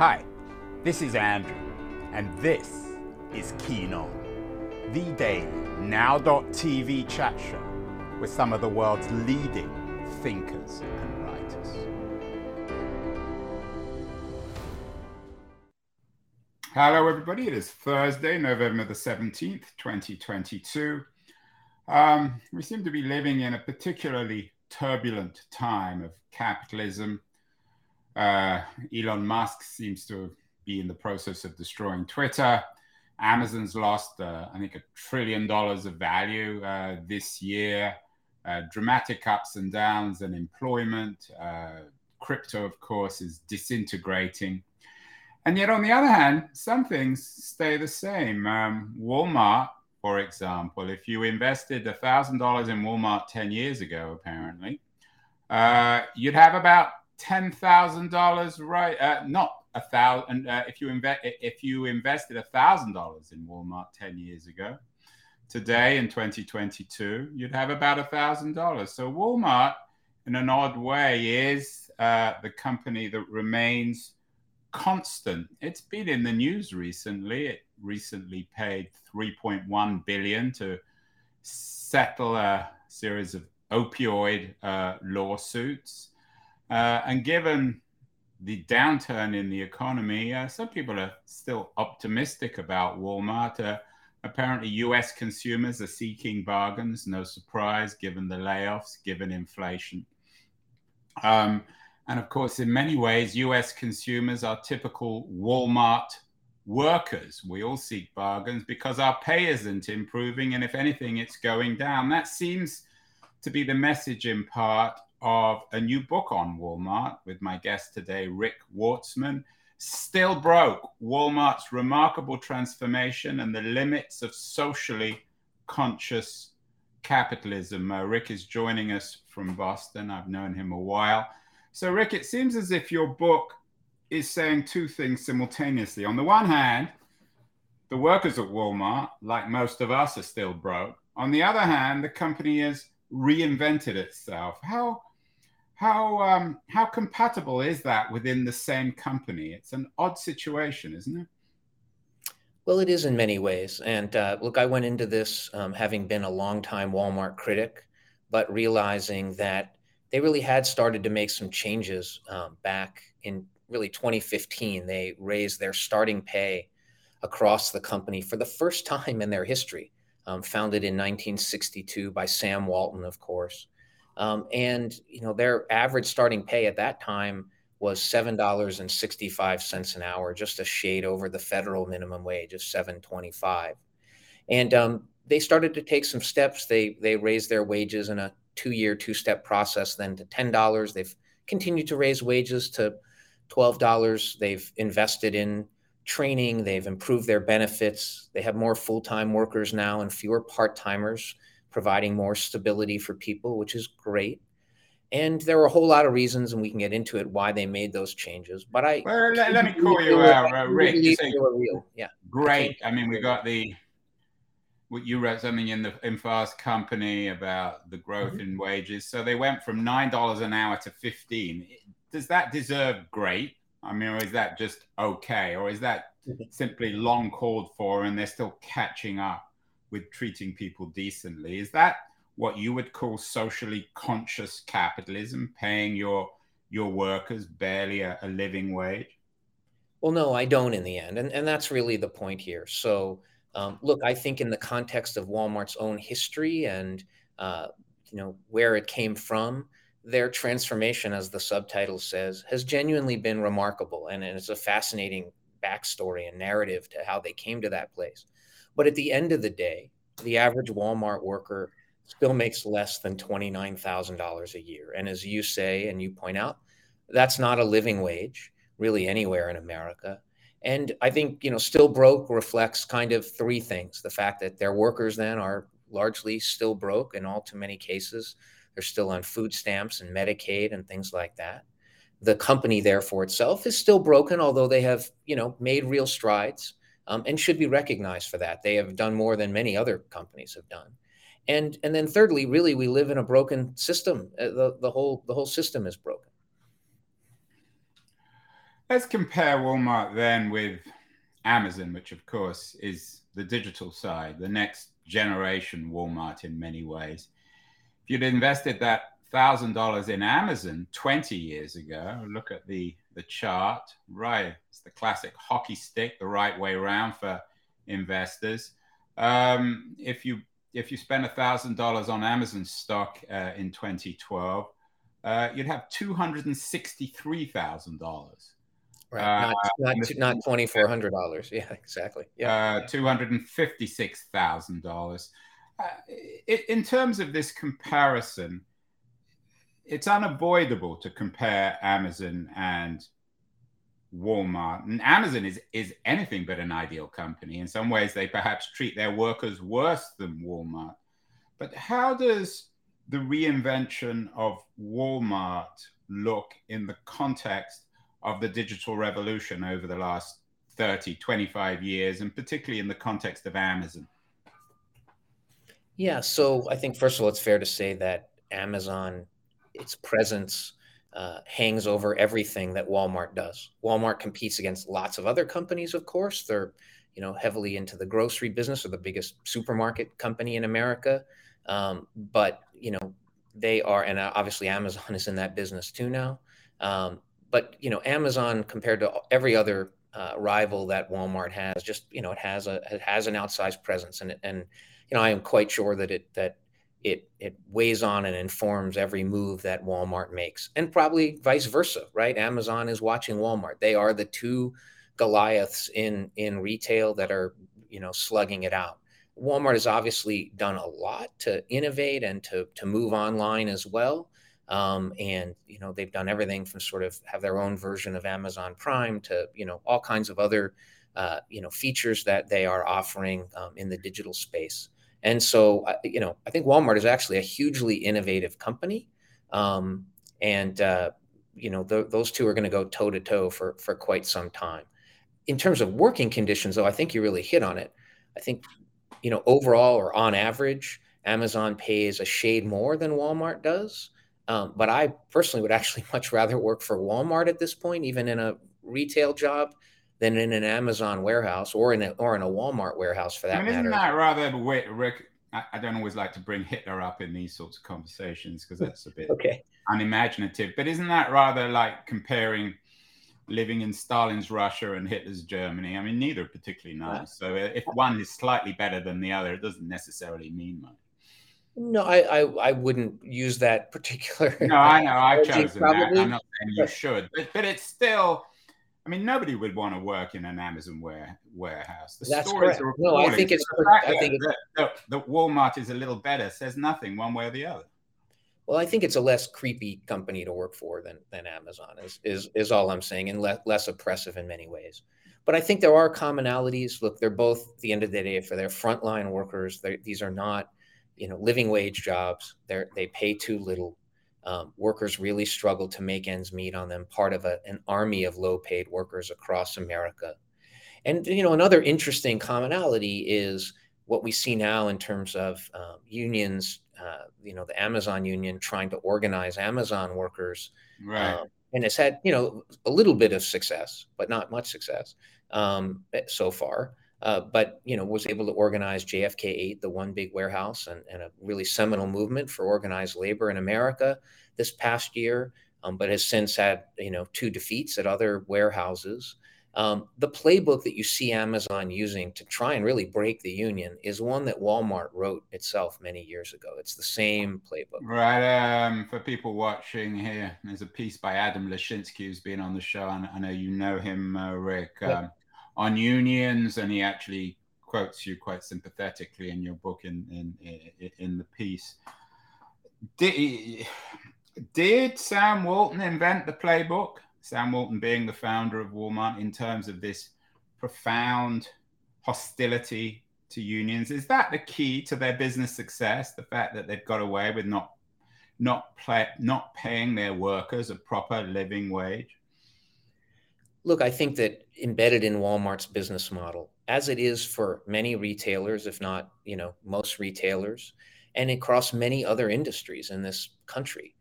Hi, this is Andrew, and this is Keen On, the daily now.tv chat show with some of the world's leading thinkers and writers. Hello, everybody. It is Thursday, November the 17th, 2022. Um, we seem to be living in a particularly turbulent time of capitalism. Uh, Elon Musk seems to be in the process of destroying Twitter. Amazon's lost, uh, I think, a trillion dollars of value uh, this year. Uh, dramatic ups and downs in employment. Uh, crypto, of course, is disintegrating. And yet, on the other hand, some things stay the same. Um, Walmart, for example, if you invested $1,000 in Walmart 10 years ago, apparently, uh, you'd have about $10,000, right? Uh, not a thousand. Uh, if you invest, if you invested a thousand dollars in Walmart ten years ago, today in 2022, you'd have about a thousand dollars. So Walmart, in an odd way, is uh, the company that remains constant. It's been in the news recently. It recently paid 3.1 billion to settle a series of opioid uh, lawsuits. Uh, and given the downturn in the economy, uh, some people are still optimistic about Walmart. Uh, apparently, US consumers are seeking bargains, no surprise, given the layoffs, given inflation. Um, and of course, in many ways, US consumers are typical Walmart workers. We all seek bargains because our pay isn't improving. And if anything, it's going down. That seems to be the message in part of a new book on Walmart with my guest today, Rick Wartzman. Still broke Walmart's remarkable transformation and the limits of socially conscious capitalism. Uh, Rick is joining us from Boston. I've known him a while. So, Rick, it seems as if your book is saying two things simultaneously. On the one hand, the workers at Walmart, like most of us, are still broke. On the other hand, the company has reinvented itself. How how um, how compatible is that within the same company? It's an odd situation, isn't it? Well, it is in many ways. And uh, look, I went into this um, having been a longtime Walmart critic, but realizing that they really had started to make some changes um, back in really 2015. They raised their starting pay across the company for the first time in their history, um, founded in 1962 by Sam Walton, of course. Um, and you know their average starting pay at that time was seven dollars and sixty-five cents an hour, just a shade over the federal minimum wage of seven twenty-five. And um, they started to take some steps. They they raised their wages in a two-year, two-step process, then to ten dollars. They've continued to raise wages to twelve dollars. They've invested in training. They've improved their benefits. They have more full-time workers now and fewer part-timers providing more stability for people, which is great. And there were a whole lot of reasons, and we can get into it why they made those changes. But I well, let, let me call you out, uh, Rick. You say real. Yeah, great. I, mean, we got the what you wrote something in the in Fast Company about the growth mm-hmm. in wages. So they went from nine dollars an hour to fifteen. Does that deserve great? I mean, or is that just okay, or is that mm-hmm. simply long called for, and they're still catching up? With treating people decently. Is that what you would call socially conscious capitalism, paying your your workers barely a, a living wage? Well, no, I don't in the end, and and that's really the point here. So, um, look, I think in the context of Walmart's own history and uh, you know where it came from, their transformation, as the subtitle says, has genuinely been remarkable, and, and it's a fascinating backstory and narrative to how they came to that place. But at the end of the day, the average Walmart worker still makes less than $29,000 a year. And as you say, and you point out, that's not a living wage really anywhere in America. And I think, you know, still broke reflects kind of three things. The fact that their workers then are largely still broke in all too many cases. They're still on food stamps and Medicaid and things like that. The company, therefore, itself is still broken, although they have, you know, made real strides um, and should be recognized for that. They have done more than many other companies have done. And and then thirdly, really, we live in a broken system. Uh, the the whole the whole system is broken. let's compare Walmart then with Amazon, which of course is the digital side, the next generation Walmart in many ways. If you'd invested that thousand dollars in Amazon 20 years ago, look at the the chart, right? It's the classic hockey stick, the right way around for investors. Um, if you if you spend a thousand dollars on Amazon stock uh, in 2012, uh, you'd have two hundred and sixty-three thousand dollars. Right, not uh, not, not twenty four hundred dollars. Yeah, exactly. Yeah, uh, two hundred and fifty-six thousand dollars. Uh, in terms of this comparison, it's unavoidable to compare Amazon and Walmart. And Amazon is, is anything but an ideal company. In some ways, they perhaps treat their workers worse than Walmart. But how does the reinvention of Walmart look in the context of the digital revolution over the last 30, 25 years, and particularly in the context of Amazon? Yeah, so I think, first of all, it's fair to say that Amazon, its presence, uh, hangs over everything that Walmart does. Walmart competes against lots of other companies, of course. They're, you know, heavily into the grocery business or the biggest supermarket company in America. Um, but you know, they are, and obviously Amazon is in that business too now. Um, but you know, Amazon compared to every other uh, rival that Walmart has, just you know, it has a it has an outsized presence, and and you know, I am quite sure that it that it it weighs on and informs every move that Walmart makes, and probably vice versa, right? Amazon is watching Walmart. They are the two Goliaths in in retail that are you know slugging it out. Walmart has obviously done a lot to innovate and to to move online as well. Um, and you know they've done everything from sort of have their own version of Amazon Prime to you know all kinds of other uh, you know features that they are offering um, in the digital space. And so, you know, I think Walmart is actually a hugely innovative company, um, and uh, you know, th- those two are going to go toe to toe for for quite some time. In terms of working conditions, though, I think you really hit on it. I think, you know, overall or on average, Amazon pays a shade more than Walmart does. Um, but I personally would actually much rather work for Walmart at this point, even in a retail job, than in an Amazon warehouse or in a or in a Walmart warehouse for that I mean, isn't matter. Isn't that rather Rick? I, don't always like to bring Hitler up in these sorts of conversations because that's a bit okay. unimaginative. But isn't that rather like comparing living in Stalin's Russia and Hitler's Germany? I mean, neither are particularly nice. So uh, if one is slightly better than the other, it doesn't necessarily mean much. No, I, I, I wouldn't use that particular. No, I know I've chosen probably. that. I'm not saying you should, but but it's still I mean, nobody would want to work in an Amazon ware, warehouse. The That's correct. no, I think it's. I think it's, the, Walmart is a little better. Says nothing one way or the other. Well, I think it's a less creepy company to work for than than Amazon is is is all I'm saying, and le- less oppressive in many ways. But I think there are commonalities. Look, they're both at the end of the day for their frontline workers. These are not, you know, living wage jobs. They they pay too little. Um, workers really struggle to make ends meet on them, part of a, an army of low paid workers across America. And, you know, another interesting commonality is what we see now in terms of um, unions, uh, you know, the Amazon union trying to organize Amazon workers. Right. Um, and it's had, you know, a little bit of success, but not much success um, so far. Uh, but you know was able to organize JFK 8, the one big warehouse, and, and, a really seminal movement for organized labor in America this past year. Um, but has since had you know two defeats at other warehouses. Um, the playbook that you see Amazon using to try and really break the union is one that Walmart wrote itself many years ago. It's the same playbook. Right. Um, for people watching here, there's a piece by Adam Lashinsky who's been on the show, and I know you know him, uh, Rick. Um, on unions, and he actually quotes you quite sympathetically in your book in in in the piece. Did, did Sam Walton invent the playbook? Sam Walton being the founder of Walmart in terms of this profound hostility to unions. Is that the key to their business success? The fact that they've got away with not not play, not paying their workers a proper living wage? Look, I think that embedded in Walmart's business model, as it is for many retailers, if not, you know, most retailers, and across many other industries in this country,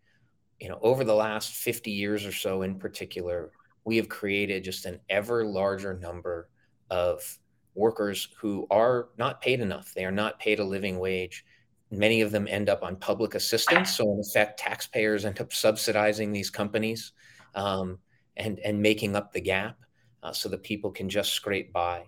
you know, over the last 50 years or so in particular, we have created just an ever larger number of workers who are not paid enough. They are not paid a living wage. Many of them end up on public assistance. So, in effect, taxpayers end up subsidizing these companies um, and, and making up the gap uh, so that people can just scrape by.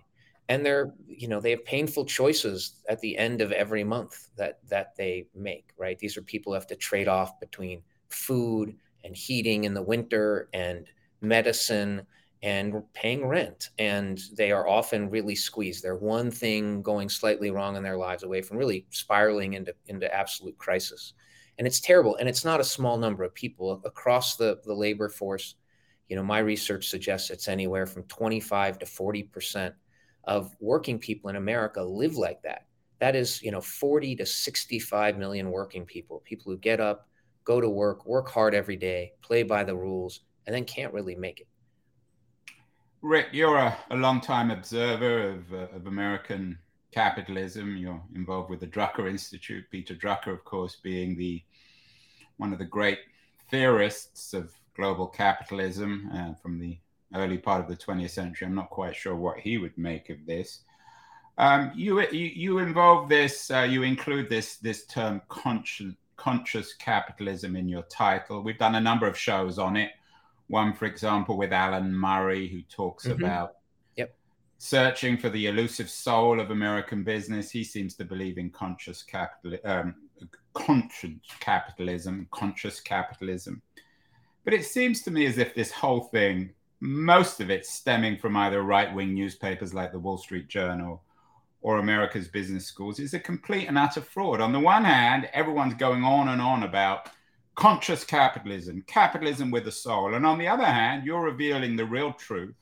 And they're, you know, they have painful choices at the end of every month that that they make, right? These are people who have to trade off between food and heating in the winter and medicine and paying rent. And they are often really squeezed. They're one thing going slightly wrong in their lives away from really spiraling into, into absolute crisis. And it's terrible. And it's not a small number of people across the, the labor force. You know, my research suggests it's anywhere from 25 to 40% of working people in America live like that. That is, you know, 40 to 65 million working people, people who get up, go to work, work hard every day, play by the rules, and then can't really make it. Rick, you're a, a long-time observer of, uh, of American capitalism. You're involved with the Drucker Institute. Peter Drucker, of course, being the one of the great theorists of global capitalism uh, from the early part of the 20th century. I'm not quite sure what he would make of this. Um, you, you, you involve this, uh, you include this this term conscious conscious capitalism in your title. We've done a number of shows on it. One, for example, with Alan Murray, who talks mm-hmm. about yep. searching for the elusive soul of American business. He seems to believe in conscious capital, um, conscious capitalism, conscious capitalism. But it seems to me as if this whole thing, most of it stemming from either right wing newspapers like the Wall Street Journal or America's business schools is a complete and utter fraud. On the one hand, everyone's going on and on about conscious capitalism, capitalism with a soul. And on the other hand, you're revealing the real truth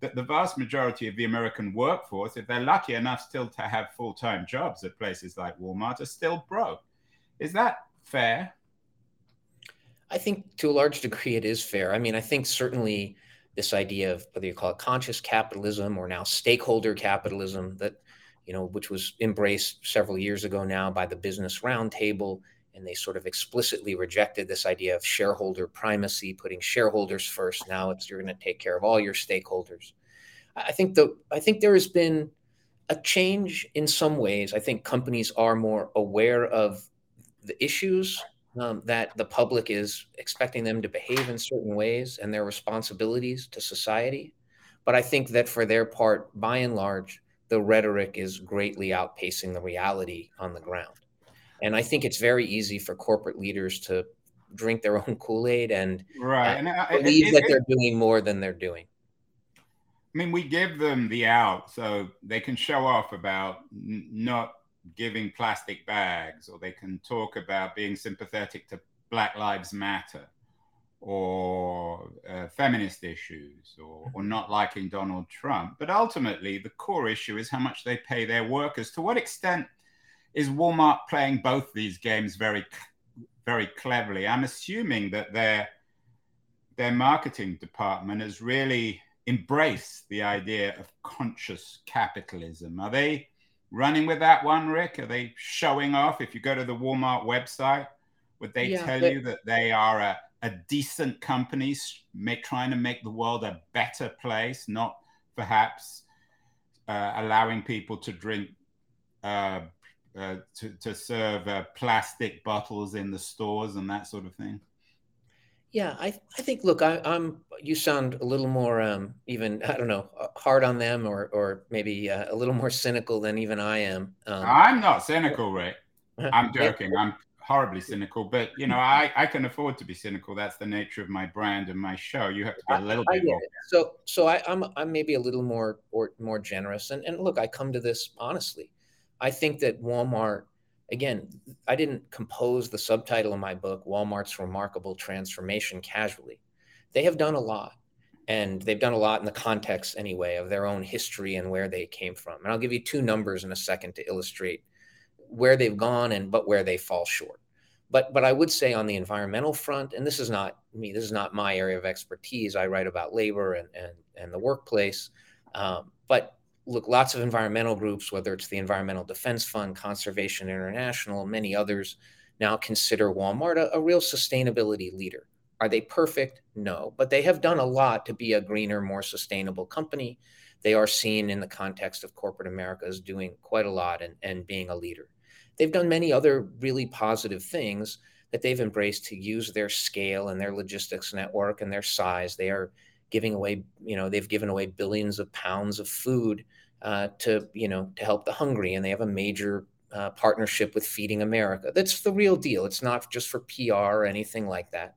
that the vast majority of the American workforce, if they're lucky enough still to have full time jobs at places like Walmart, are still broke. Is that fair? I think to a large degree it is fair. I mean, I think certainly this idea of whether you call it conscious capitalism or now stakeholder capitalism that you know, which was embraced several years ago now by the Business Roundtable. And they sort of explicitly rejected this idea of shareholder primacy, putting shareholders first. Now it's you're going to take care of all your stakeholders. I think the I think there has been a change in some ways. I think companies are more aware of the issues um, that the public is expecting them to behave in certain ways and their responsibilities to society. But I think that for their part, by and large, the rhetoric is greatly outpacing the reality on the ground. And I think it's very easy for corporate leaders to drink their own Kool Aid and, right. and I, believe it, that they're doing more than they're doing. I mean, we give them the out so they can show off about n- not giving plastic bags, or they can talk about being sympathetic to Black Lives Matter or uh, feminist issues or, or not liking Donald Trump. But ultimately, the core issue is how much they pay their workers. To what extent is Walmart playing both these games very, very cleverly? I'm assuming that their their marketing department has really embraced the idea of conscious capitalism. Are they running with that one, Rick? Are they showing off? If you go to the Walmart website, would they yeah, tell you that they are a a decent company make, trying to make the world a better place, not perhaps uh, allowing people to drink, uh, uh, to, to serve uh, plastic bottles in the stores and that sort of thing? Yeah, I, I think, look, I, am you sound a little more, um, even, I don't know, uh, hard on them or, or maybe uh, a little more cynical than even I am. Um, I'm not cynical, Rick. I'm joking. I'm horribly cynical, but you know, I, I can afford to be cynical. That's the nature of my brand and my show. You have to be a little I, bit I more. So, so I, I'm I'm maybe a little more or more generous. And and look, I come to this honestly. I think that Walmart, again, I didn't compose the subtitle of my book, Walmart's Remarkable Transformation, casually. They have done a lot. And they've done a lot in the context, anyway, of their own history and where they came from. And I'll give you two numbers in a second to illustrate where they've gone and but where they fall short. But but I would say on the environmental front, and this is not me, this is not my area of expertise. I write about labor and and, and the workplace. Um, but look, lots of environmental groups, whether it's the Environmental Defense Fund, Conservation International, many others, now consider Walmart a, a real sustainability leader. Are they perfect? No, but they have done a lot to be a greener, more sustainable company. They are seen in the context of corporate America as doing quite a lot and, and being a leader. They've done many other really positive things that they've embraced to use their scale and their logistics network and their size. They are giving away, you know, they've given away billions of pounds of food uh, to, you know, to help the hungry, and they have a major uh, partnership with Feeding America. That's the real deal. It's not just for PR or anything like that.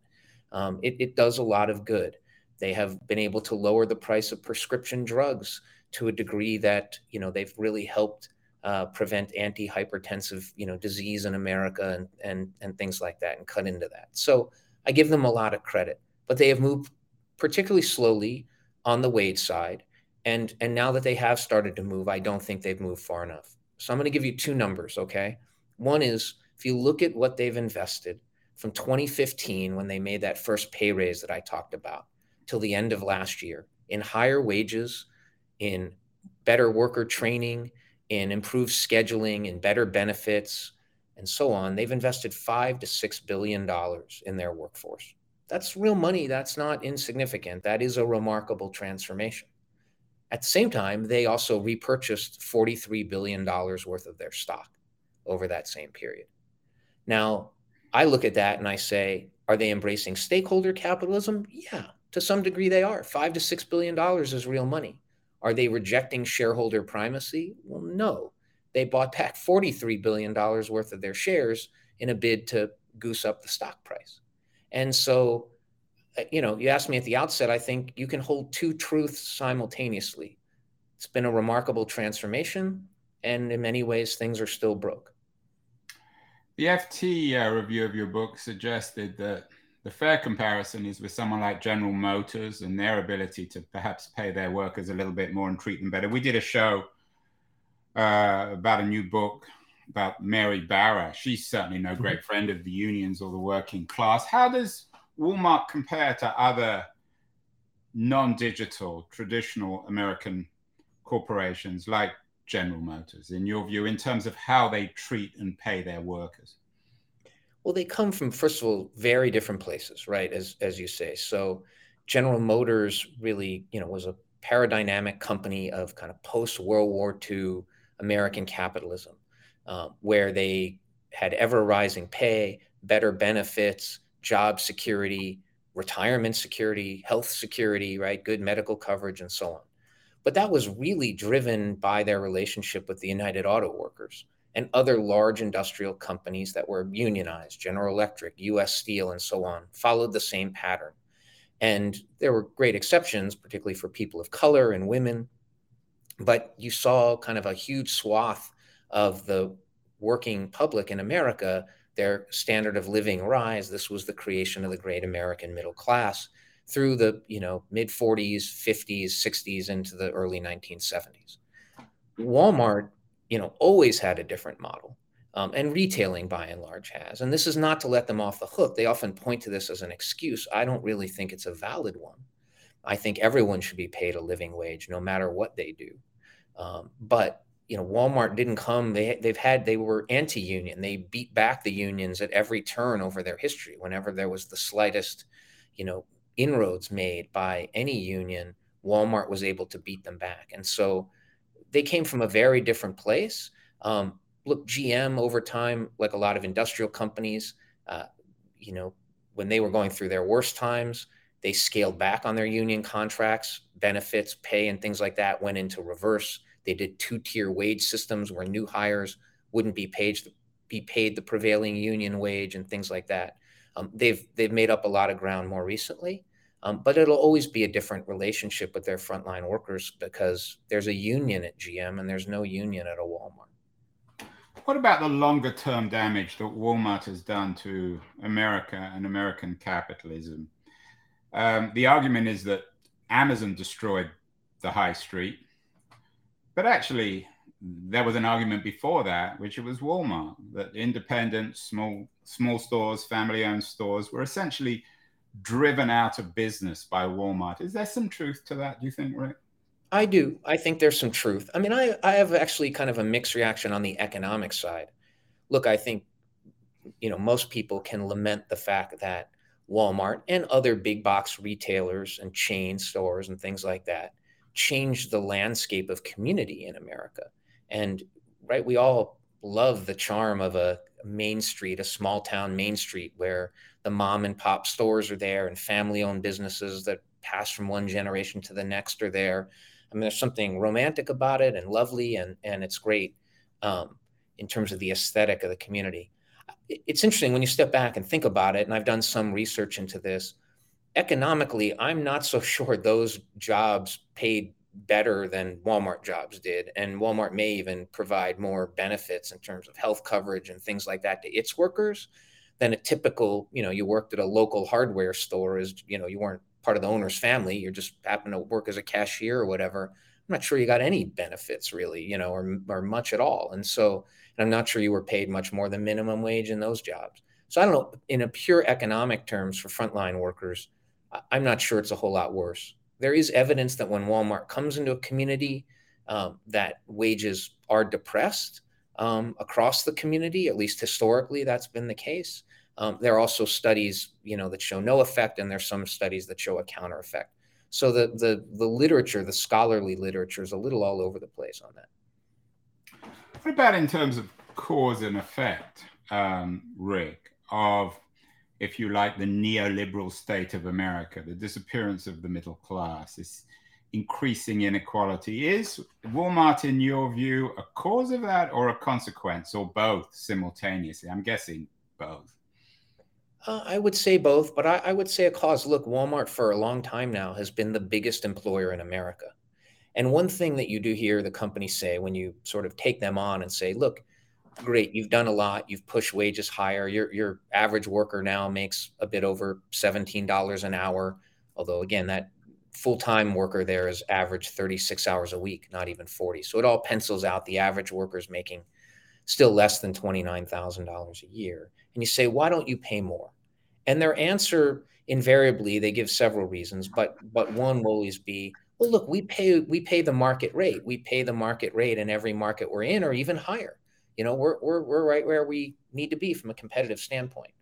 Um, it, it does a lot of good. They have been able to lower the price of prescription drugs to a degree that you know they've really helped uh, prevent anti-hypertensive you know disease in America and and and things like that and cut into that. So I give them a lot of credit, but they have moved particularly slowly on the wage side, and and now that they have started to move, I don't think they've moved far enough. So I'm going to give you two numbers. Okay, one is if you look at what they've invested from 2015 when they made that first pay raise that I talked about till the end of last year in higher wages, in better worker training, in improved scheduling, in better benefits, and so on. They've invested five to six billion dollars in their workforce. That's real money. That's not insignificant. That is a remarkable transformation. At the same time, they also repurchased $43 billion worth of their stock over that same period. Now, I look at that and I say, are they embracing stakeholder capitalism? Yeah, to some degree, they are. Five to six billion dollars is real money. Are they rejecting shareholder primacy? Well, no. They bought back $43 billion worth of their shares in a bid to goose up the stock price. And so, you know, you asked me at the outset, I think you can hold two truths simultaneously. It's been a remarkable transformation, and in many ways, things are still broke. The FT uh, review of your book suggested that the fair comparison is with someone like General Motors and their ability to perhaps pay their workers a little bit more and treat them better. We did a show uh, about a new book about Mary Barra. She's certainly no great mm-hmm. friend of the unions or the working class. How does Walmart compare to other non digital, traditional American corporations like General Motors, in your view, in terms of how they treat and pay their workers? Well, they come from, first of all, very different places, right? As as you say. So General Motors really, you know, was a paradigmatic company of kind of post World War II American capitalism, uh, where they had ever rising pay, better benefits, job security, retirement security, health security, right? Good medical coverage, and so on. But that was really driven by their relationship with the United Auto Workers and other large industrial companies that were unionized, General Electric, US Steel, and so on, followed the same pattern. And there were great exceptions, particularly for people of color and women. But you saw kind of a huge swath of the working public in America, their standard of living rise. This was the creation of the great American middle class through the you know mid 40s, 50s, 60s into the early 1970s. Walmart you know, always had a different model. Um, and retailing by and large has. And this is not to let them off the hook. They often point to this as an excuse. I don't really think it's a valid one. I think everyone should be paid a living wage, no matter what they do. Um, but you know, Walmart didn't come. They they've had they were anti-union. They beat back the unions at every turn over their history. Whenever there was the slightest, you know, inroads made by any union, Walmart was able to beat them back. And so they came from a very different place. Um, look, GM over time, like a lot of industrial companies, uh, you know, when they were going through their worst times, they scaled back on their union contracts, benefits, pay, and things like that went into reverse. They did two-tier wage systems where new hires wouldn't be paid be paid the prevailing union wage and things like that. Um, they've they've made up a lot of ground more recently, um, but it'll always be a different relationship with their frontline workers because there's a union at GM and there's no union at a Walmart. What about the longer term damage that Walmart has done to America and American capitalism? Um, the argument is that Amazon destroyed the high street, but actually, there was an argument before that, which it was Walmart, that independent small small stores, family owned stores were essentially driven out of business by Walmart. Is there some truth to that, do you think, Rick? I do. I think there's some truth. I mean, I, I have actually kind of a mixed reaction on the economic side. Look, I think, you know, most people can lament the fact that Walmart and other big box retailers and chain stores and things like that changed the landscape of community in America. And right, we all love the charm of a main street, a small town main street where the mom and pop stores are there and family owned businesses that pass from one generation to the next are there. I mean, there's something romantic about it and lovely, and, and it's great um, in terms of the aesthetic of the community. It's interesting when you step back and think about it, and I've done some research into this. Economically, I'm not so sure those jobs paid better than Walmart jobs did. And Walmart may even provide more benefits in terms of health coverage and things like that to its workers than a typical, you know, you worked at a local hardware store as, you know, you weren't part of the owner's family, You're just happen to work as a cashier or whatever. I'm not sure you got any benefits really, you know, or, or much at all. And so, and I'm not sure you were paid much more than minimum wage in those jobs. So I don't know, in a pure economic terms for frontline workers, I'm not sure it's a whole lot worse there is evidence that when Walmart comes into a community, um, that wages are depressed um, across the community. At least historically, that's been the case. Um, there are also studies, you know, that show no effect, and there's some studies that show a counter effect. So the the the literature, the scholarly literature, is a little all over the place on that. What about in terms of cause and effect, um, Rick, of if you like, the neoliberal state of America, the disappearance of the middle class, this increasing inequality. Is Walmart, in your view, a cause of that or a consequence, or both simultaneously? I'm guessing both. Uh, I would say both, but I, I, would say a cause. Look, Walmart for a long time now has been the biggest employer in America. And one thing that you do hear the company say when you sort of take them on and say, look, great you've done a lot you've pushed wages higher your your average worker now makes a bit over $17 an hour although again that full-time worker there is average 36 hours a week not even 40 so it all pencils out the average worker is making still less than $29000 a year and you say why don't you pay more? And their answer invariably they give several reasons but but one will always be well look we pay we pay the market rate we pay the market rate in every market we're in or even higher you know, we're, we're, we're right where we need to be from a competitive standpoint.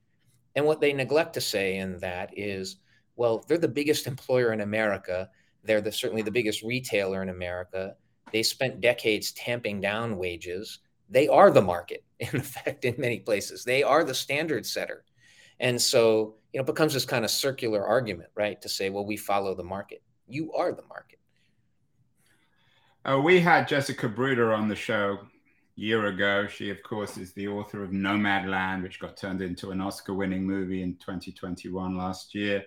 And what they neglect to say in that is, well, they're the biggest employer in America. They're the, certainly the biggest retailer in America. They spent decades tamping down wages. They are the market, in effect, in many places. They are the standard setter. And so, you know, it becomes this kind of circular argument, right? To say, well, we follow the market. You are the market. Uh, we had Jessica Bruder on the show year ago. She, of course, is the author of Nomadland, which got turned into an Oscar winning movie in 2021 last year.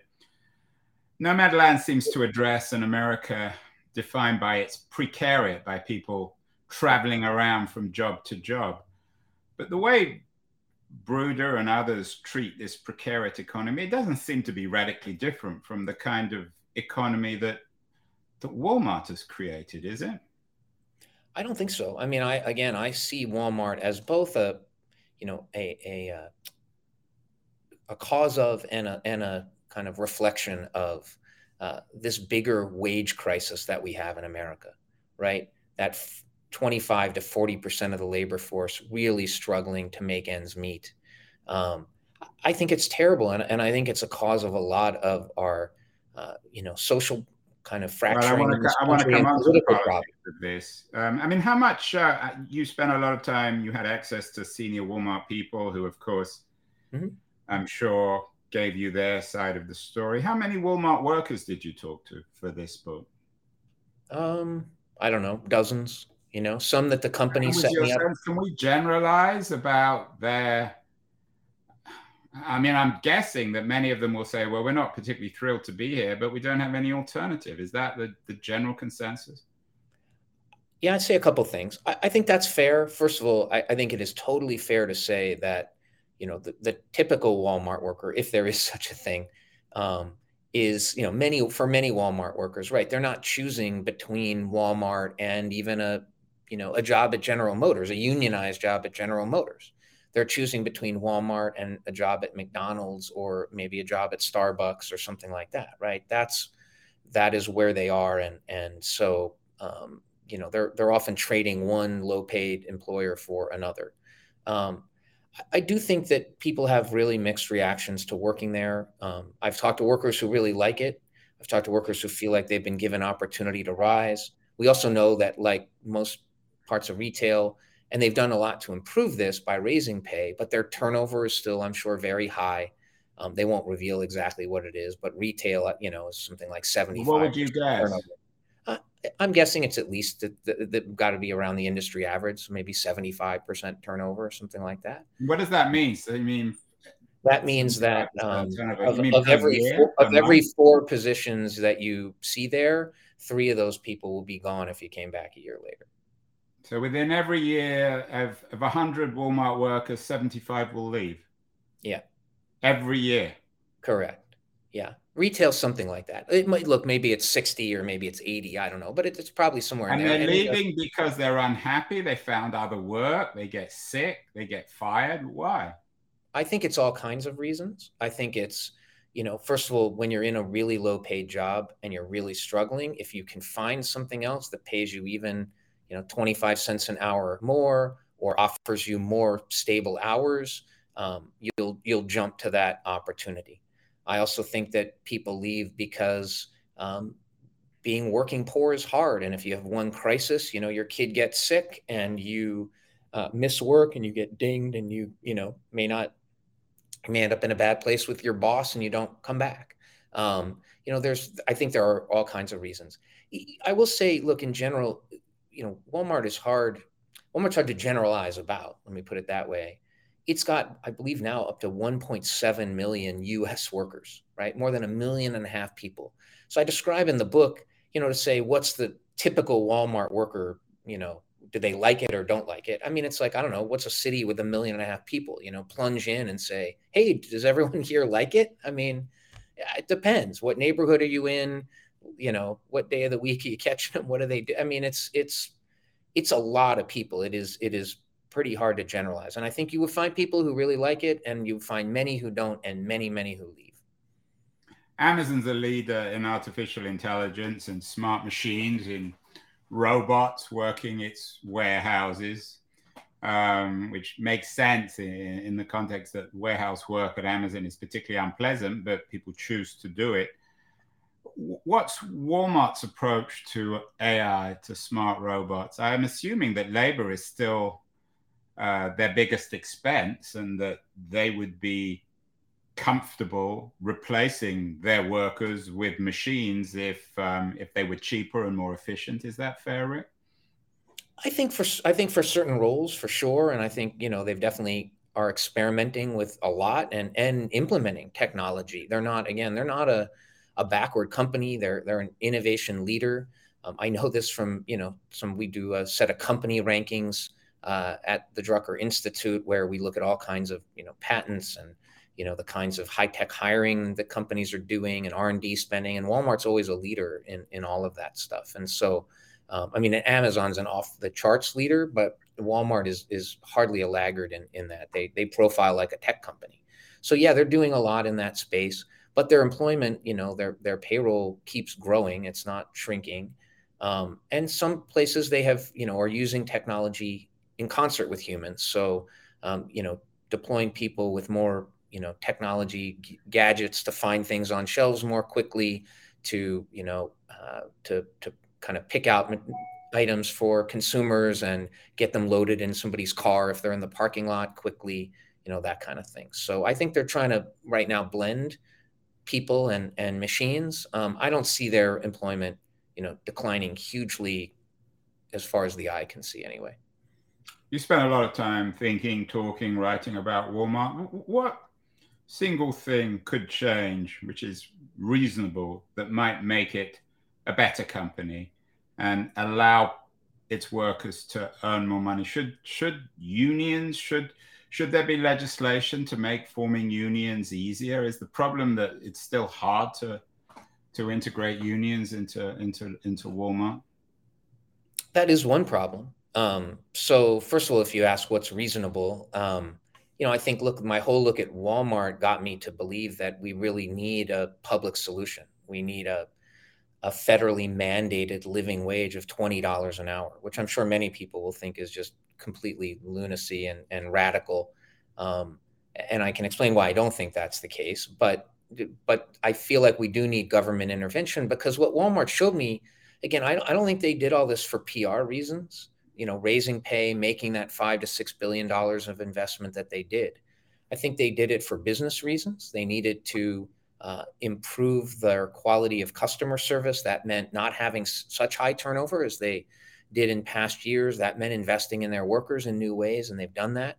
Nomadland seems to address an America defined by its precariat, by people traveling around from job to job. But the way Bruder and others treat this precariat economy, it doesn't seem to be radically different from the kind of economy that, that Walmart has created, is it? I don't think so. I mean, I again, I see Walmart as both a, you know, a a uh, a cause of and a and a kind of reflection of uh, this bigger wage crisis that we have in America, right? That 25 to 40 percent of the labor force really struggling to make ends meet. Um, I think it's terrible, and, and I think it's a cause of a lot of our, uh, you know, social kind of fracturing. Well, I want to come on to the of this. Um, I mean, how much uh, you spent a lot of time. You had access to senior Walmart people who, of course, mm-hmm. I'm sure gave you their side of the story. How many Walmart workers did you talk to for this book? Um, I don't know, dozens. You know, some that the company set me up. Can we generalize about their I mean, I'm guessing that many of them will say, well, we're not particularly thrilled to be here, but we don't have any alternative. Is that the, the general consensus? Yeah, I'd say a couple things. I, I, think that's fair. First of all, I, I, think it is totally fair to say that, you know, the, the typical Walmart worker, if there is such a thing, um, is, you know, many for many Walmart workers, right? They're not choosing between Walmart and even a, you know, a job at General Motors, a unionized job at General Motors they're choosing between Walmart and a job at McDonald's or maybe a job at Starbucks or something like that, right? That's that is where they are, and and so um, you know they're they're often trading one low paid employer for another. Um, I do think that people have really mixed reactions to working there. Um, I've talked to workers who really like it. I've talked to workers who feel like they've been given opportunity to rise. We also know that, like most parts of retail, and they've done a lot to improve this by raising pay, but their turnover is still, I'm sure, very high. Um, they won't reveal exactly what it is, but retail, you know, is something like 75. What would you guess? Uh, I'm guessing it's at least that, got to be around the industry average, maybe 75% turnover, or something like that. What does that mean? So you mean that means that um, of, of every four, of every four positions that you see there, three of those people will be gone if you came back a year later. So within every year of, of 100 Walmart workers, 75 will leave. Yeah. Every year. Correct. Yeah. Retail, something like that. It might look, maybe it's 60 or maybe it's 80. I don't know, but it, it's probably somewhere and they're leaving because they're unhappy. They found other work. They get sick. They get fired. Why? I think it's all kinds of reasons. I think it's, you know, first of all, when you're in a really low paid job and you're really struggling, if you can find something else that pays you even – you know 25 cents an hour more or offers you more stable hours um, you'll you'll jump to that opportunity. I also think that people leave because um, being working poor is hard and if you have one crisis you know your kid gets sick and you uh, miss work and you get dinged and you you know may not you may end up in a bad place with your boss and you don't come back. Um, you know there's i think there are all kinds of reasons. I will say look in general you know, Walmart is hard. Walmart's hard to generalize about. Let me put it that way. It's got, I believe, now up to 1.7 million U.S. workers, right? More than a million and a half people. So I describe in the book, you know, to say what's the typical Walmart worker, you know, do they like it or don't like it? I mean, it's like, I don't know, what's a city with a million and a half people, you know, plunge in and say, hey, does everyone here like it? I mean, it depends. What neighborhood are you in? You know what day of the week are you catching them what do they do? I mean it's it's it's a lot of people. It is it is pretty hard to generalize. And i think you would find people who really like it and you find many who don't and many many who leave. Amazon's a leader in artificial intelligence and smart machines in robots working its warehouses um, which makes sense in, in the context that warehouse work at amazon is particularly unpleasant but people choose to do it what's Walmart's approach to AI, to smart robots? I'm assuming that labor is still uh, their biggest expense and that they would be comfortable replacing their workers with machines if um, if they were cheaper and more efficient. Is that fair, Rick? I think for I think for certain roles for sure, and I think you know they've definitely are experimenting with a lot and and implementing technology. They're not again they're not a a backward company. They're they're an innovation leader. Um, I know this from you know some we do a set of company rankings uh, at the Drucker Institute where we look at all kinds of you know patents and you know the kinds of high tech hiring that companies are doing and R and D spending. And Walmart's always a leader in in all of that stuff. And so, um, I mean, Amazon's an off the charts leader, but Walmart is is hardly a laggard in in that they they profile like a tech company. So yeah, they're doing a lot in that space but their employment, you know, their their payroll keeps growing; it's not shrinking. Um, and some places they have, you know, are using technology in concert with humans. So, um, you know, deploying people with more, you know, technology g- gadgets to find things on shelves more quickly, to you know, uh, to to kind of pick out items for consumers and get them loaded in somebody's car if they're in the parking lot quickly, you know, that kind of thing. So I think they're trying to right now blend people and and machines, um, I don't see their employment, you know, declining hugely as far as the eye can see. Anyway. You spent a lot of time thinking, talking, writing about Walmart. What single thing could change, which is reasonable, that might make it a better company and allow its workers to earn more money? Should should unions should should there be legislation to make forming unions easier? Is the problem that it's still hard to to integrate unions into into into Walmart? That is one problem. Um, so first of all, if you ask what's reasonable, um, you know, I think look, my whole look at Walmart got me to believe that we really need a public solution. We need a a federally mandated living wage of $20 an hour, which I'm sure many people will think is just completely lunacy and, and radical. Um, and I can explain why I don't think that's the case. But but I feel like we do need government intervention because what Walmart showed me, again, I, I don't think they did all this for PR reasons. You know, raising pay, making that five to six billion dollars of investment that they did. I think they did it for business reasons. They needed to uh, improve their quality of customer service. That meant not having s- such high turnover as they did in past years. That meant investing in their workers in new ways, and they've done that.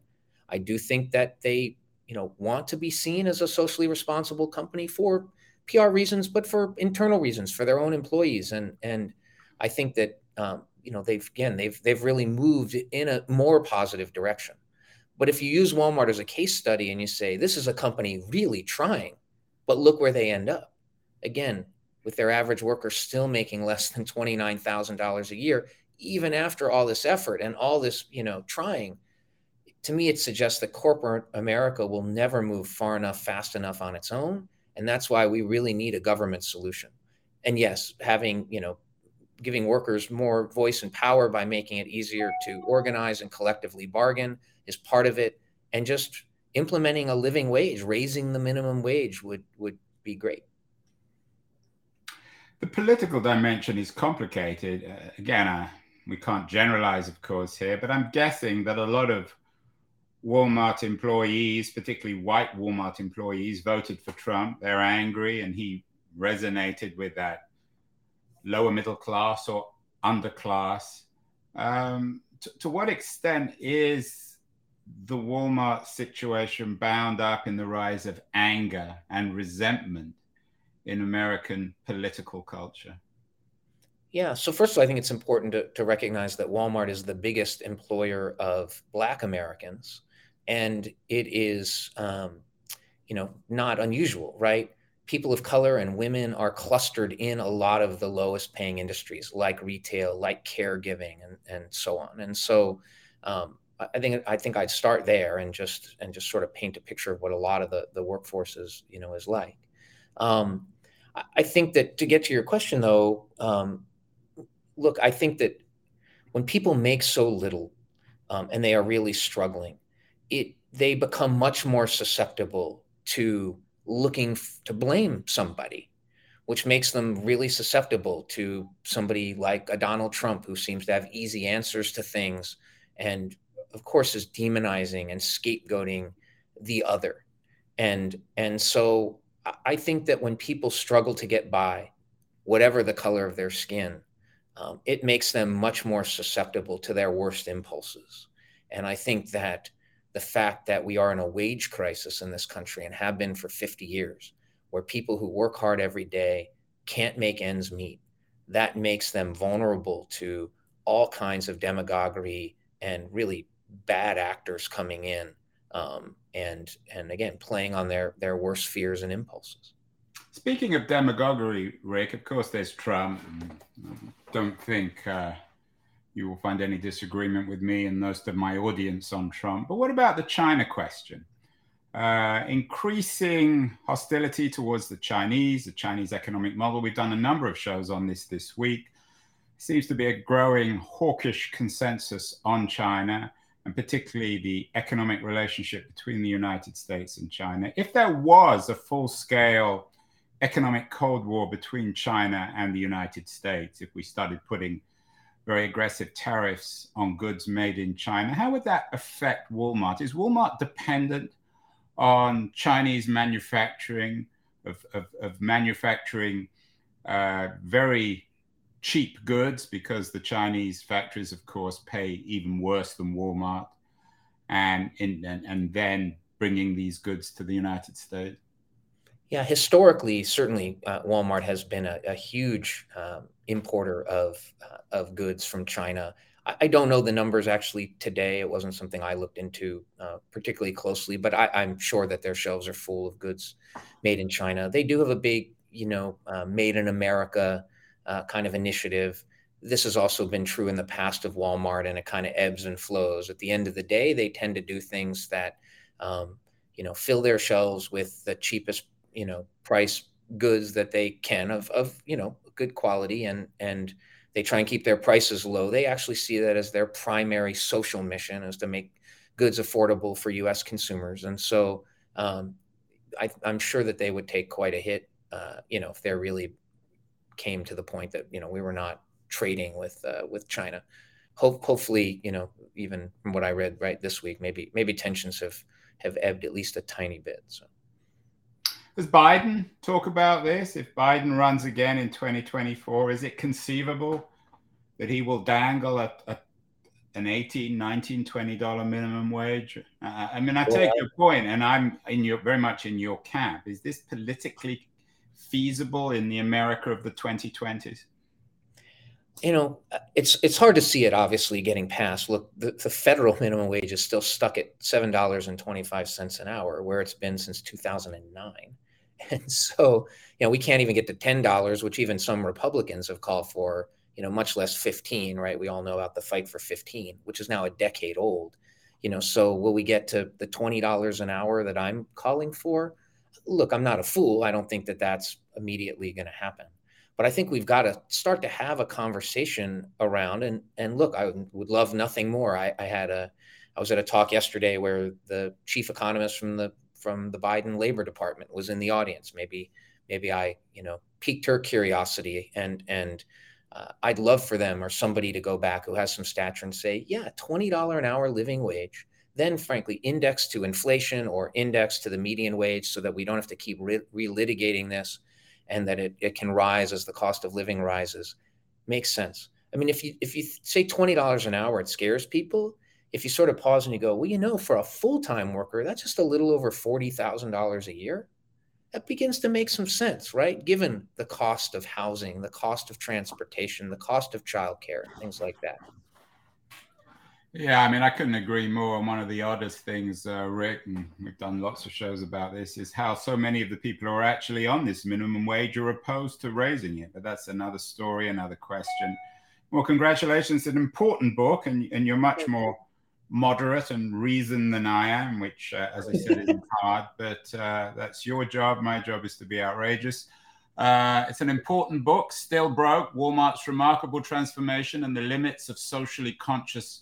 I do think that they, you know, want to be seen as a socially responsible company for PR reasons, but for internal reasons for their own employees. And and I think that um, you know they've again they've they've really moved in a more positive direction. But if you use Walmart as a case study and you say this is a company really trying but look where they end up. Again, with their average worker still making less than $29,000 a year, even after all this effort and all this, you know, trying. To me, it suggests that corporate America will never move far enough, fast enough on its own. And that's why we really need a government solution. And yes, having, you know, giving workers more voice and power by making it easier to organize and collectively bargain is part of it. And just implementing a living wage, raising the minimum wage would would be great. The political dimension is complicated. Uh, again, uh, we can't generalize, of course, here, but I'm guessing that a lot of Walmart employees, particularly white Walmart employees, voted for Trump. They're angry, and he resonated with that lower middle class or underclass. Um, to what extent is the Walmart situation bound up in the rise of anger and resentment in American political culture? Yeah. So first of all, I think it's important to, to recognize that Walmart is the biggest employer of Black Americans, and it is, um, you know, not unusual, right? People of color and women are clustered in a lot of the lowest paying industries, like retail, like caregiving, and and so on. And so, um, I think I think I'd start there and just and just sort of paint a picture of what a lot of the the workforce is you know is like. Um, I think that to get to your question though, um, look, I think that when people make so little um, and they are really struggling, it they become much more susceptible to looking f- to blame somebody, which makes them really susceptible to somebody like a Donald Trump who seems to have easy answers to things and of course, is demonizing and scapegoating the other. And and so I think that when people struggle to get by, whatever the color of their skin, um, it makes them much more susceptible to their worst impulses. And I think that the fact that we are in a wage crisis in this country and have been for 50 years, where people who work hard every day can't make ends meet, that makes them vulnerable to all kinds of demagoguery and really bad actors coming in um, and and again playing on their their worst fears and impulses. Speaking of demagoguery, Rick, of course there's Trump. Don't think uh, you will find any disagreement with me and most of my audience on Trump. But what about the China question? Uh, increasing hostility towards the Chinese, the Chinese economic model. We've done a number of shows on this this week. Seems to be a growing hawkish consensus on China and particularly the economic relationship between the United States and China. If there was a full scale economic Cold War between China and the United States, if we started putting very aggressive tariffs on goods made in China, how would that affect Walmart? Is Walmart dependent on Chinese manufacturing, of, of, of manufacturing uh, very cheap goods because the Chinese factories, of course, pay even worse than Walmart, and and, and then bringing these goods to the United States. Yeah, historically, certainly uh, Walmart has been a, a huge um, importer of uh, of goods from China. I, I, don't know the numbers actually today. It wasn't something I looked into uh, particularly closely, but I, am sure that their shelves are full of goods made in China. They do have a big, you know, uh, made in America uh, kind of initiative. This has also been true in the past of Walmart, and it kind of ebbs and flows. At the end of the day, they tend to do things that, um, you know, fill their shelves with the cheapest, you know, price goods that they can of, of you know, good quality, and and they try and keep their prices low. They actually see that as their primary social mission is to make goods affordable for U.S. consumers. And so um, I, am sure that they would take quite a hit, uh, you know, if there really came to the point that you know we were not trading with uh, with China. Hope, hopefully, you know, even from what I read right this week, maybe maybe tensions have have ebbed at least a tiny bit. So. Does Biden talk about this? If Biden runs again in 2024, is it conceivable that he will dangle a, a an 18 19 20 dollar minimum wage? Uh, i mean i take your point and i'm in your very much in your camp. Is this politically feasible in the america of the 2020s you know it's it's hard to see it obviously getting passed. Look the, the federal minimum wage is still stuck at $7.25 an hour where it's been since 2009 and so you know we can't even get to $10 which even some republicans have called for you know, much less 15, right? We all know about the fight for 15, which is now a decade old. You know, so will we get to the $20 an hour that I'm calling for? Look, I'm not a fool. I don't think that that's immediately going to happen. But I think we've got to start to have a conversation around and and look, I would love nothing more. I, I had a I was at a talk yesterday where the chief economist from the from the Biden Labor Department was in the audience. Maybe maybe I, you know, piqued her curiosity and and uh, I'd love for them or somebody to go back who has some stature and say, yeah, $20 an hour living wage, then frankly, index to inflation or index to the median wage so that we don't have to keep re- relitigating this and that it, it can rise as the cost of living rises makes sense. I mean, if you if you say $20 an hour, it scares people. If you sort of pause and you go, well, you know, for a full-time worker, that's just a little over $40,000 a year that begins to make some sense, right? Given the cost of housing, the cost of transportation, the cost of childcare, things like that. Yeah, I mean, I couldn't agree more. And one of the oddest things, uh, Rick, and we've done lots of shows about this, is how so many of the people who are actually on this minimum wage are opposed to raising it. But that's another story, another question. Well, congratulations. It's an important book, and, and you're much more moderate and reason than I am, which, uh, as I said, isn't hard, but uh, that's your job. My job is to be outrageous. Uh, it's an important book, Still Broke Walmart's Remarkable Transformation and the Limits of Socially Conscious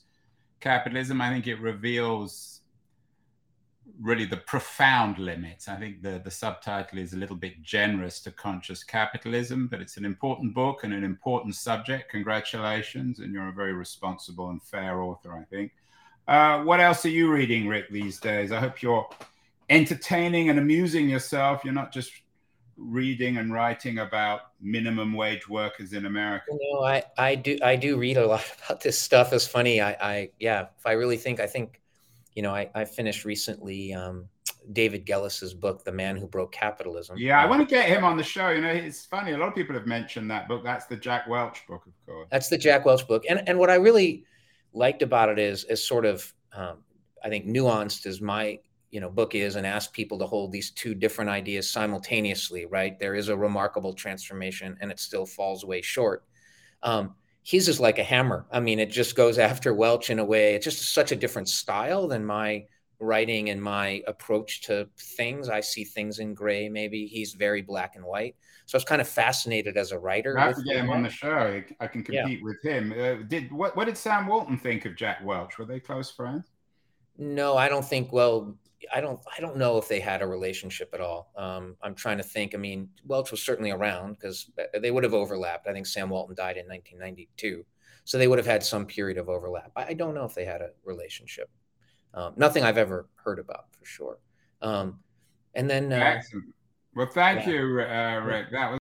Capitalism. I think it reveals really the profound limits. I think the, the subtitle is a little bit generous to conscious capitalism, but it's an important book and an important subject. Congratulations. And you're a very responsible and fair author, I think. Uh, what else are you reading, Rick, these days? I hope you're entertaining and amusing yourself. You're not just reading and writing about minimum wage workers in America. No, I, I do I do read a lot about this stuff. It's funny. I, I yeah, if I really think I think, you know, I, I finished recently um, David Gelles's book, The Man Who Broke Capitalism. Yeah, I want to get him on the show. You know, it's funny. A lot of people have mentioned that book. That's the Jack Welch book, of course. That's the Jack Welch book. And and what I really liked about it is is sort of um, I think nuanced as my you know book is and ask people to hold these two different ideas simultaneously right? There is a remarkable transformation and it still falls way short. Um, his is like a hammer. I mean it just goes after welch in a way. It's just such a different style than my writing and my approach to things i see things in gray maybe he's very black and white so I was kind of fascinated as a writer. I have to get him on the show. I can compete yeah. with him. Uh, did what? What did Sam Walton think of Jack Welch? Were they close friends? No, I don't think. Well, I don't. I don't know if they had a relationship at all. Um, I'm trying to think. I mean, Welch was certainly around because they would have overlapped. I think Sam Walton died in 1992, so they would have had some period of overlap. I, I don't know if they had a relationship. Um, nothing I've ever heard about for sure. Um, and then uh, well, thank yeah. you, uh, Rick. That was